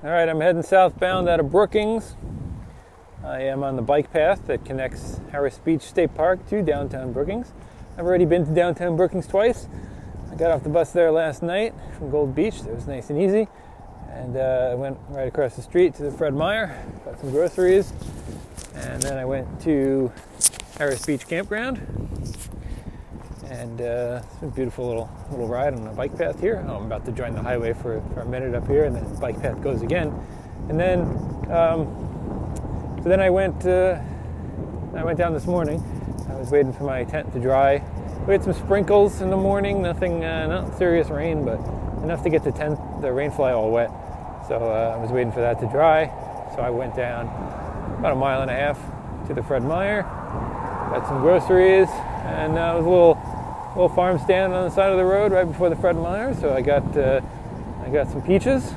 All right, I'm heading southbound out of Brookings. I am on the bike path that connects Harris Beach State Park to downtown Brookings. I've already been to downtown Brookings twice. I got off the bus there last night from Gold Beach. It was nice and easy. And uh, I went right across the street to the Fred Meyer, got some groceries, and then I went to Harris Beach Campground. And uh, it's a beautiful little little ride on the bike path here. I'm about to join the highway for, for a minute up here, and then the bike path goes again. And then, um, so then I went uh, I went down this morning. I was waiting for my tent to dry. We had some sprinkles in the morning, nothing, uh, not serious rain, but enough to get the tent, the rain fly all wet. So uh, I was waiting for that to dry. So I went down about a mile and a half to the Fred Meyer, got some groceries, and uh, it was a little little farm stand on the side of the road right before the Fred Meyer. So I got uh, I got some peaches.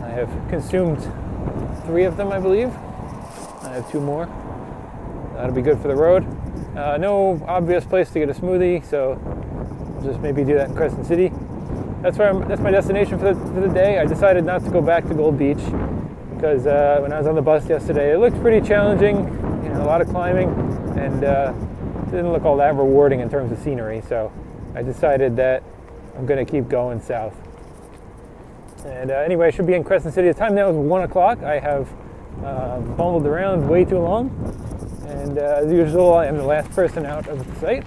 I have consumed three of them, I believe. I have two more. That'll be good for the road. Uh, no obvious place to get a smoothie, so just maybe do that in Crescent City. That's where I'm, that's my destination for the, for the day. I decided not to go back to Gold Beach because uh, when I was on the bus yesterday, it looked pretty challenging. You know, a lot of climbing, and uh, didn't look all that rewarding in terms of scenery. So I decided that I'm going to keep going south. And uh, anyway, I should be in Crescent City. The time now is one o'clock. I have uh, bumbled around way too long, and uh, as usual, I am the last person out of the site.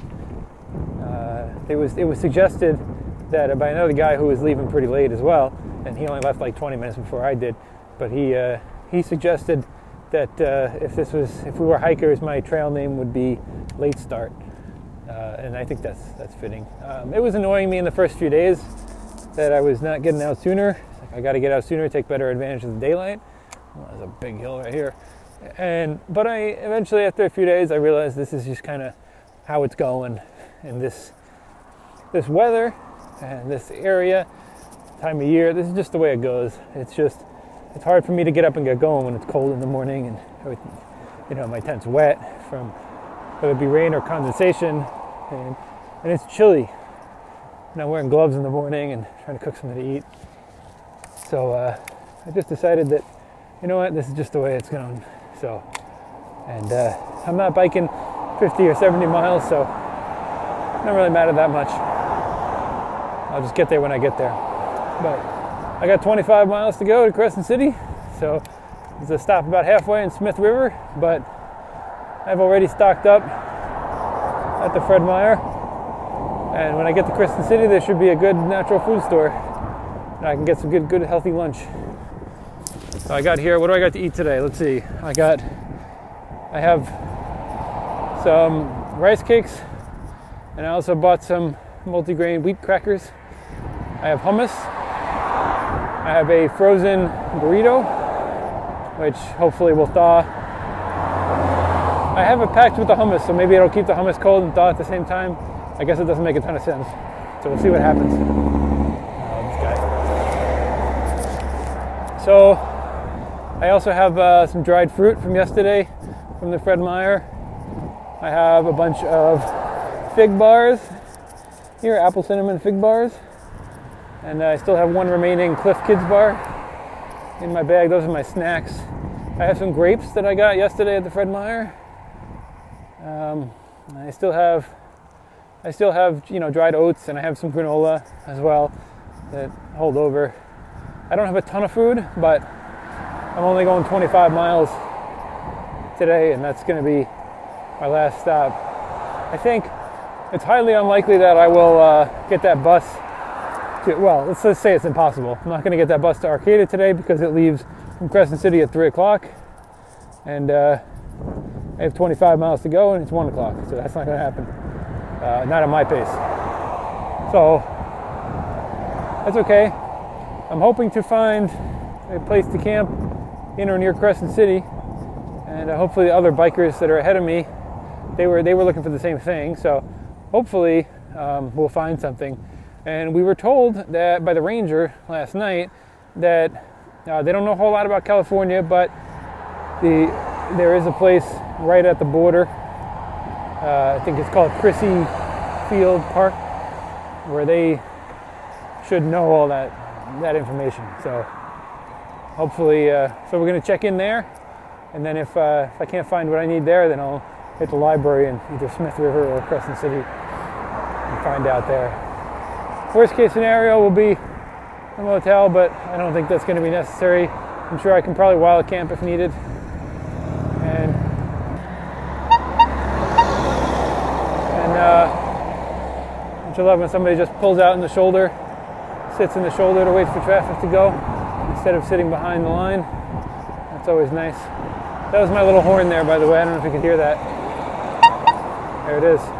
Uh, it was it was suggested that by another guy who was leaving pretty late as well, and he only left like 20 minutes before I did. But he uh, he suggested that uh, if this was if we were hikers, my trail name would be Late Start, uh, and I think that's that's fitting. Um, it was annoying me in the first few days that I was not getting out sooner. Like I got to get out sooner, take better advantage of the daylight. Well, there's a big hill right here, and but I eventually after a few days I realized this is just kind of how it's going, and this this weather and this area, time of year, this is just the way it goes. It's just, it's hard for me to get up and get going when it's cold in the morning and, you know, my tent's wet from whether it be rain or condensation, and, and it's chilly. And I'm wearing gloves in the morning and trying to cook something to eat. So uh, I just decided that, you know what, this is just the way it's going. So, and uh, I'm not biking 50 or 70 miles, so it don't really matter that much. I'll just get there when I get there. But I got 25 miles to go to Crescent City, so there's a stop about halfway in Smith River, but I've already stocked up at the Fred Meyer. And when I get to Crescent City, there should be a good natural food store. And I can get some good, good, healthy lunch. So I got here. What do I got to eat today? Let's see. I got, I have some rice cakes, and I also bought some multigrain wheat crackers. I have hummus. I have a frozen burrito, which hopefully will thaw. I have it packed with the hummus, so maybe it'll keep the hummus cold and thaw at the same time. I guess it doesn't make a ton of sense. So we'll see what happens. So I also have uh, some dried fruit from yesterday from the Fred Meyer. I have a bunch of fig bars here, apple cinnamon fig bars. And I still have one remaining Clif Kids bar in my bag. Those are my snacks. I have some grapes that I got yesterday at the Fred Meyer. Um, I still have, I still have you know dried oats, and I have some granola as well that hold over. I don't have a ton of food, but I'm only going 25 miles today, and that's going to be my last stop. I think it's highly unlikely that I will uh, get that bus to, well, let's just say it's impossible. I'm not going to get that bus to Arcata today because it leaves from Crescent City at 3 o'clock. And uh, I have 25 miles to go and it's 1 o'clock. So that's not going to happen. Uh, not at my pace. So that's okay. I'm hoping to find a place to camp in or near Crescent City. And uh, hopefully the other bikers that are ahead of me, they were, they were looking for the same thing. So hopefully um, we'll find something. And we were told that by the ranger last night that uh, they don't know a whole lot about California, but the there is a place right at the border. Uh, I think it's called Crissey Field Park, where they should know all that that information. So hopefully, uh, so we're to check in there. And then if, uh, if I can't find what I need there, then I'll hit the library in either Smith River or Crescent City and find out there. Worst case scenario will be a motel, but I don't think that's going to be necessary. I'm sure I can probably wild camp if needed. And and uh, don't you love when somebody just pulls out in the shoulder, sits in the shoulder to wait for traffic to go instead of sitting behind the line. That's always nice. That was my little horn there, by the way. I don't know if you could hear that. There it is.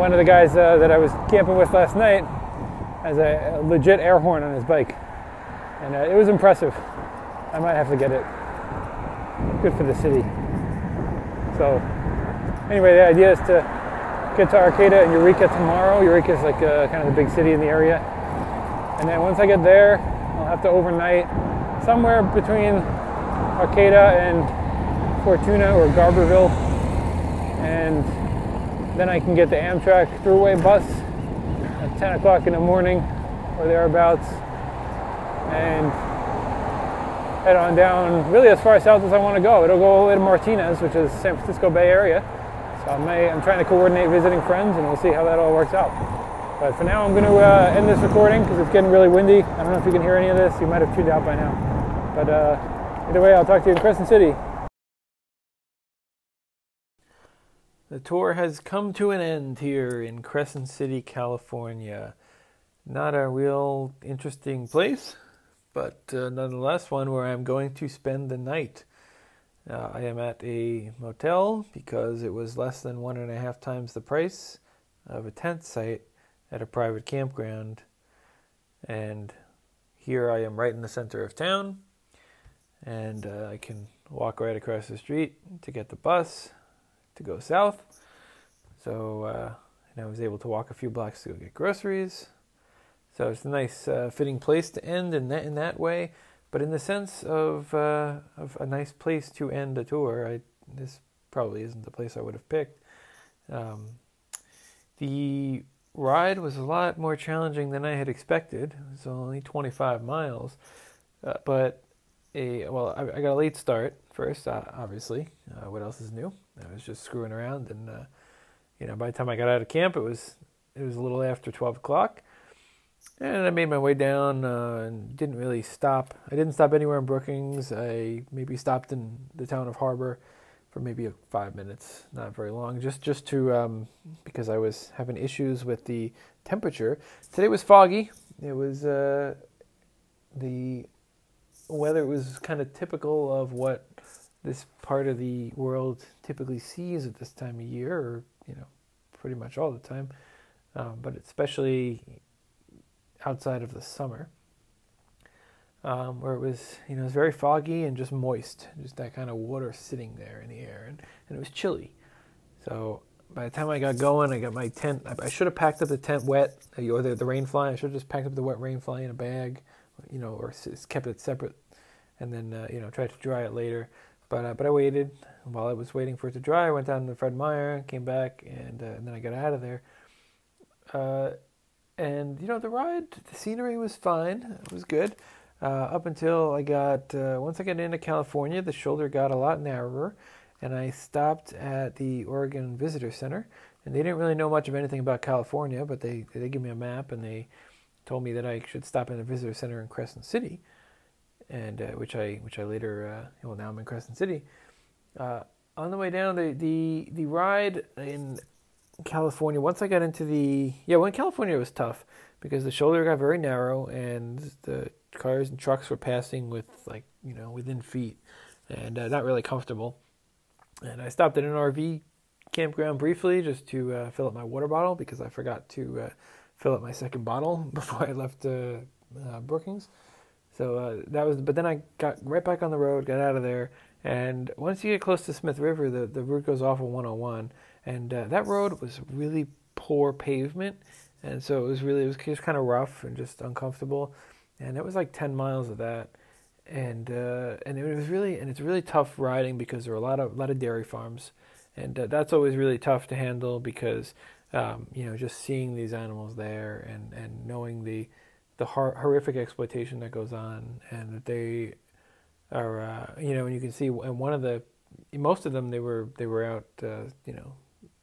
One of the guys uh, that I was camping with last night has a legit air horn on his bike, and uh, it was impressive. I might have to get it. Good for the city. So, anyway, the idea is to get to Arcata and Eureka tomorrow. Eureka is like uh, kind of the big city in the area, and then once I get there, I'll have to overnight somewhere between Arcata and Fortuna or Garberville, then I can get the Amtrak Thruway bus at 10 o'clock in the morning or thereabouts and head on down really as far south as I want to go. It'll go all the way to Martinez, which is San Francisco Bay Area. So I may, I'm trying to coordinate visiting friends and we'll see how that all works out. But for now, I'm going to uh, end this recording because it's getting really windy. I don't know if you can hear any of this. You might have tuned out by now. But uh, either way, I'll talk to you in Crescent City. The tour has come to an end here in Crescent City, California. Not a real interesting place, but uh, nonetheless one where I'm going to spend the night. Uh, I am at a motel because it was less than one and a half times the price of a tent site at a private campground. And here I am right in the center of town, and uh, I can walk right across the street to get the bus to go south. So uh, and I was able to walk a few blocks to go get groceries. So it's a nice uh, fitting place to end in that in that way. But in the sense of uh, of a nice place to end a tour, I, this probably isn't the place I would have picked. Um, the ride was a lot more challenging than I had expected. It was only 25 miles, uh, but a well, I, I, got a late start first, uh, obviously. Uh, what else is new? I was just screwing around, and uh, you know, by the time I got out of camp, it was it was a little after 12 o'clock, and I made my way down uh, and didn't really stop. I didn't stop anywhere in Brookings. I maybe stopped in the town of Harbor for maybe five minutes, not very long, just just to um, because I was having issues with the temperature. Today was foggy. It was uh, the weather was kind of typical of what this part of the world typically sees at this time of year, or you know, pretty much all the time, um, but especially outside of the summer, um, where it was you know it was very foggy and just moist, just that kind of water sitting there in the air, and, and it was chilly. So by the time I got going, I got my tent. I, I should have packed up the tent wet, or the, the rain fly. I should have just packed up the wet rain fly in a bag, you know, or kept it separate, and then uh, you know tried to dry it later. But uh, but I waited. While I was waiting for it to dry, I went down to Fred Meyer, came back, and, uh, and then I got out of there. Uh, and you know the ride, the scenery was fine. It was good uh, up until I got uh, once I got into California, the shoulder got a lot narrower, and I stopped at the Oregon Visitor Center. And they didn't really know much of anything about California, but they they gave me a map and they told me that I should stop in the visitor center in Crescent City and uh, which I which I later uh, well now I'm in Crescent City. Uh, on the way down, the, the the ride in California. Once I got into the yeah, well in California it was tough because the shoulder got very narrow and the cars and trucks were passing with like you know within feet and uh, not really comfortable. And I stopped at an RV campground briefly just to uh, fill up my water bottle because I forgot to uh, fill up my second bottle before I left Brookings. So uh, that was, but then I got right back on the road, got out of there, and once you get close to Smith River, the, the route goes off of 101, and uh, that road was really poor pavement, and so it was really it was just kind of rough and just uncomfortable, and it was like 10 miles of that, and uh, and it was really and it's really tough riding because there are a lot of a lot of dairy farms, and uh, that's always really tough to handle because um, you know just seeing these animals there and and knowing the the hor- horrific exploitation that goes on, and that they are, uh, you know, and you can see, and one of the, most of them, they were they were out, uh, you know,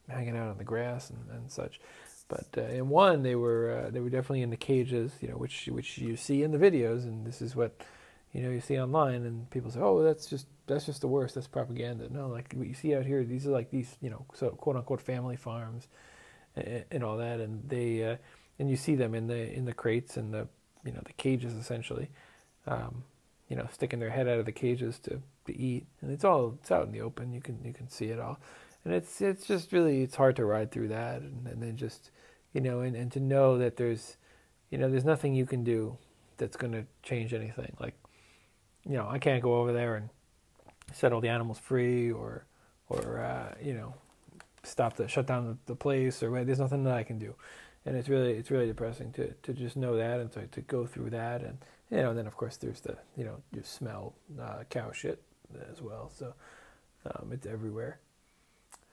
hanging out on the grass and, and such. But uh, in one, they were uh, they were definitely in the cages, you know, which which you see in the videos, and this is what you know you see online, and people say, oh, that's just that's just the worst. That's propaganda. No, like what you see out here, these are like these, you know, so quote unquote family farms, and, and all that, and they uh, and you see them in the in the crates and the you know the cages essentially, um, you know, sticking their head out of the cages to to eat, and it's all it's out in the open. You can you can see it all. And it's it's just really it's hard to ride through that and, and then just you know and, and to know that there's you know there's nothing you can do that's going to change anything. Like you know i can't go over there and set all the animals free or or uh, you know stop the shut down the, the place or there's nothing that i can do and it's really it's really depressing to to just know that and to, to go through that and you know and then of course there's the you know you smell uh, cow shit as well so um, it's everywhere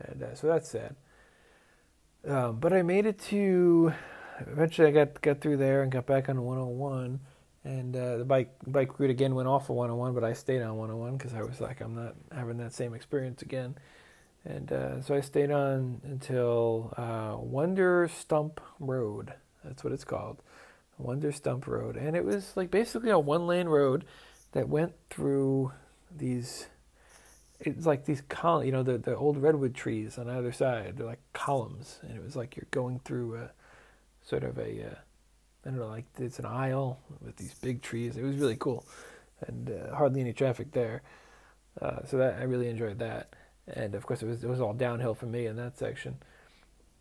and uh, so that's sad. Um, but I made it to. Eventually, I got got through there and got back on 101, and uh, the bike bike route again went off of 101, but I stayed on 101 because I was like, I'm not having that same experience again. And uh, so I stayed on until uh, Wonder Stump Road. That's what it's called, Wonder Stump Road, and it was like basically a one lane road that went through these it's like these col you know the the old redwood trees on either side. They're like columns. And it was like you're going through a sort of a uh, I don't know like it's an aisle with these big trees. It was really cool. And uh, hardly any traffic there. Uh, so that I really enjoyed that and of course it was it was all downhill for me in that section.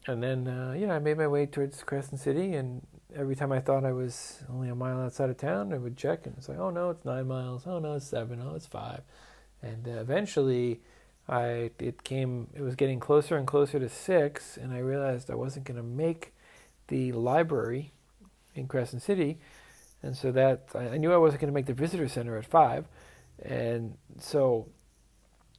And then uh, yeah I made my way towards Crescent City and every time I thought I was only a mile outside of town I would check and it's like oh no it's nine miles. Oh no it's seven. Oh it's five. And uh, eventually I it came it was getting closer and closer to 6 and I realized I wasn't going to make the library in Crescent City. And so that I knew I wasn't going to make the visitor center at 5 and so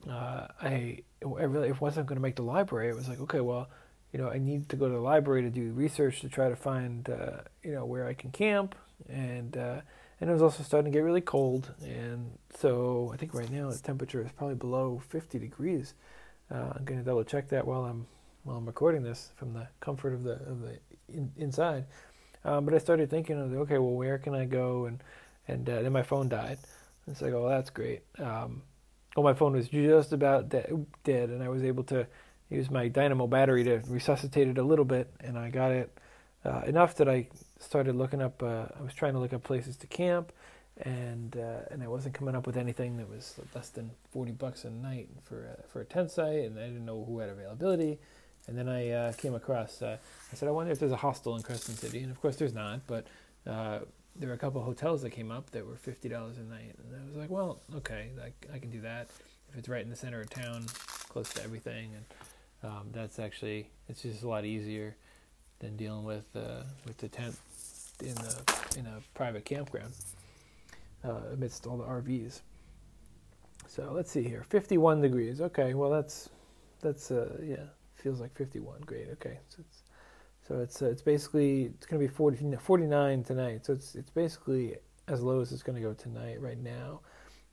uh, I I really it wasn't going to make the library it was like okay well you know I need to go to the library to do research to try to find uh, you know where I can camp and uh, and it was also starting to get really cold. And so I think right now the temperature is probably below 50 degrees. Uh, I'm going to double check that while I'm while I'm recording this from the comfort of the of the in, inside. Um, but I started thinking, okay, well, where can I go? And and uh, then my phone died. And so I go, well, that's great. Um, well, my phone was just about de- dead, and I was able to use my dynamo battery to resuscitate it a little bit, and I got it uh, enough that I started looking up. Uh, I was trying to look up places to camp, and uh, and I wasn't coming up with anything that was less than forty bucks a night for for a tent site, and I didn't know who had availability. And then I uh, came across. Uh, I said, I wonder if there's a hostel in Crescent City, and of course there's not, but. There were a couple of hotels that came up that were fifty dollars a night, and I was like, "Well, okay, I, I can do that if it's right in the center of town, close to everything." And um, that's actually it's just a lot easier than dealing with uh, with the tent in a in a private campground uh, amidst all the RVs. So let's see here, 51 degrees. Okay, well that's that's uh, yeah, feels like 51. Great. Okay, so it's so it's uh, it's basically it's going to be 40, 49 tonight. So it's it's basically as low as it's going to go tonight right now.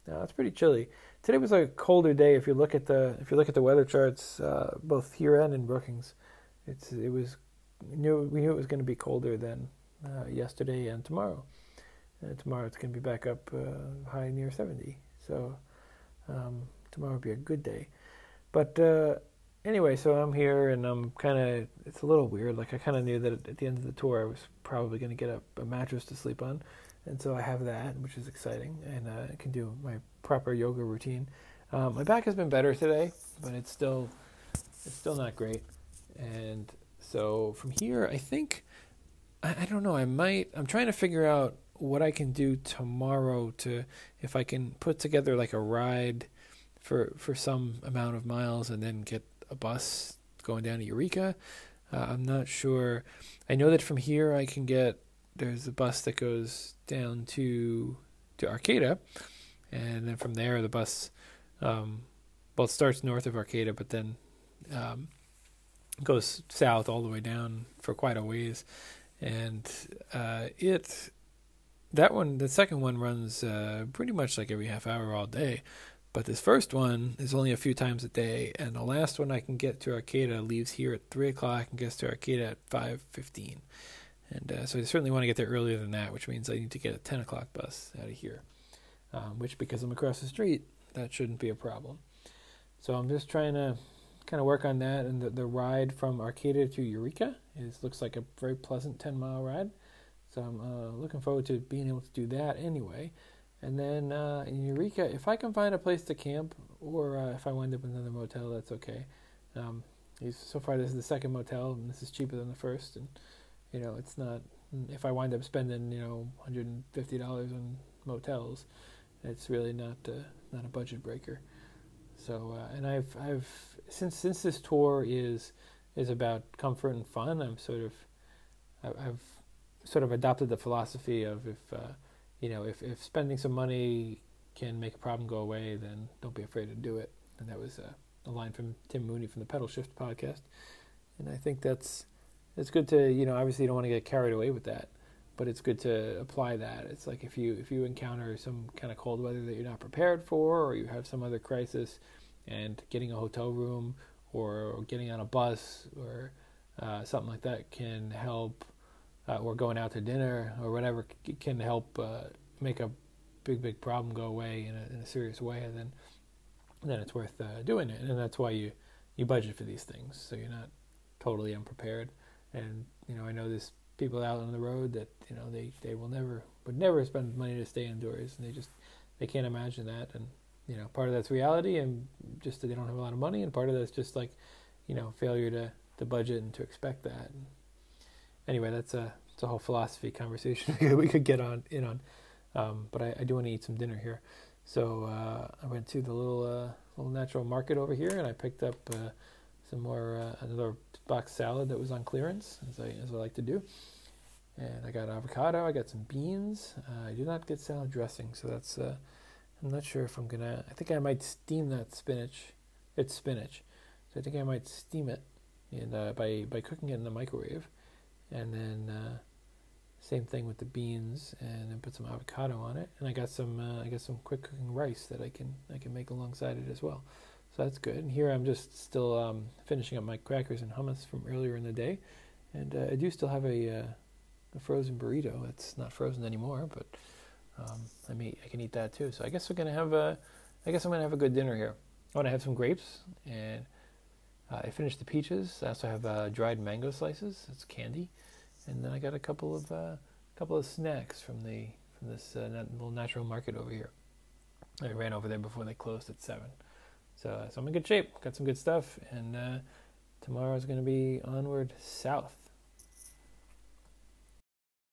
Now it's pretty chilly. Today was a colder day. If you look at the if you look at the weather charts, uh, both here and in Brookings, it's it was knew we knew it was going to be colder than uh, yesterday and tomorrow. Uh, tomorrow it's going to be back up uh, high near 70. So um, tomorrow will be a good day. But uh, anyway, so I'm here and I'm kind of, it's a little weird. Like I kind of knew that at the end of the tour I was probably going to get a, a, mattress to sleep on. And so I have that, which is exciting. And uh, I can do my proper yoga routine. Um, my back has been better today, but it's still, it's still not great. And so from here, I think I, I don't know. I might. I'm trying to figure out what I can do tomorrow to if I can put together like a ride for for some amount of miles and then get a bus going down to Eureka. Uh, I'm not sure. I know that from here I can get there's a bus that goes down to to Arcata, and then from there the bus um, well it starts north of Arcata, but then um, goes south all the way down for quite a ways, and uh, it that one, the second one runs uh, pretty much like every half hour all day. But this first one is only a few times a day, and the last one I can get to Arcata leaves here at three o'clock and gets to Arcata at five fifteen. And uh, so I certainly want to get there earlier than that, which means I need to get a ten o'clock bus out of here. Um, which, because I'm across the street, that shouldn't be a problem. So I'm just trying to kind of work on that. And the, the ride from Arcata to Eureka is looks like a very pleasant ten mile ride. So I'm uh, looking forward to being able to do that anyway. And then uh, in Eureka, if I can find a place to camp, or uh, if I wind up in another motel, that's okay. Um, so far, this is the second motel, and this is cheaper than the first. And you know, it's not. If I wind up spending, you know, hundred and fifty dollars on motels, it's really not uh, not a budget breaker. So, uh, and I've I've since since this tour is is about comfort and fun, I'm sort of I've sort of adopted the philosophy of if uh, you know, if, if spending some money can make a problem go away, then don't be afraid to do it. And that was uh, a line from Tim Mooney from the Pedal Shift podcast. And I think that's it's good to you know obviously you don't want to get carried away with that, but it's good to apply that. It's like if you if you encounter some kind of cold weather that you're not prepared for, or you have some other crisis, and getting a hotel room or, getting on a bus or uh, something like that can help uh, or going out to dinner or whatever can help uh, make a big big problem go away in a, in a serious way, and then then it's worth uh, doing it, and that's why you you budget for these things so you're not totally unprepared. And you know, I know there's people out on the road that you know they they will never would never spend money to stay indoors, and they just they can't imagine that, and you know, part of that's reality, and just that they don't have a lot of money, and part of that's just like you know failure to to budget and to expect that. And anyway, that's a it's a whole philosophy conversation we could get on in on. Um, but I, I, do want to eat some dinner here, so uh, I went to the little uh, little natural market over here, and I picked up uh, some more uh, another box salad that was on clearance, as I as I like to do. And I got avocado, I got some beans. Uh, I do not get salad dressing, so that's uh, I'm not sure if I'm gonna. I think I might steam that spinach. It's spinach, so I think I might steam it, and by by cooking it in the microwave and then uh, same thing with the beans, and then put some avocado on it. And I got some uh, I got some quick cooking rice that I can I can make alongside it as well. So that's good. And here I'm just still um, finishing up my crackers and hummus from earlier in the day, and uh, I do still have a, uh, a frozen burrito. It's not frozen anymore, but um, I may I can eat that too. So I guess we're gonna have a I guess I'm gonna have a good dinner here. I want to have some grapes and I finished the peaches. I also have uh, dried mango slices. It's candy, and then I got a couple of uh, couple of snacks from the from this uh, little natural market over here. I ran over there before they closed at seven, so so I'm in good shape. Got some good stuff, and tomorrow is going to be onward south.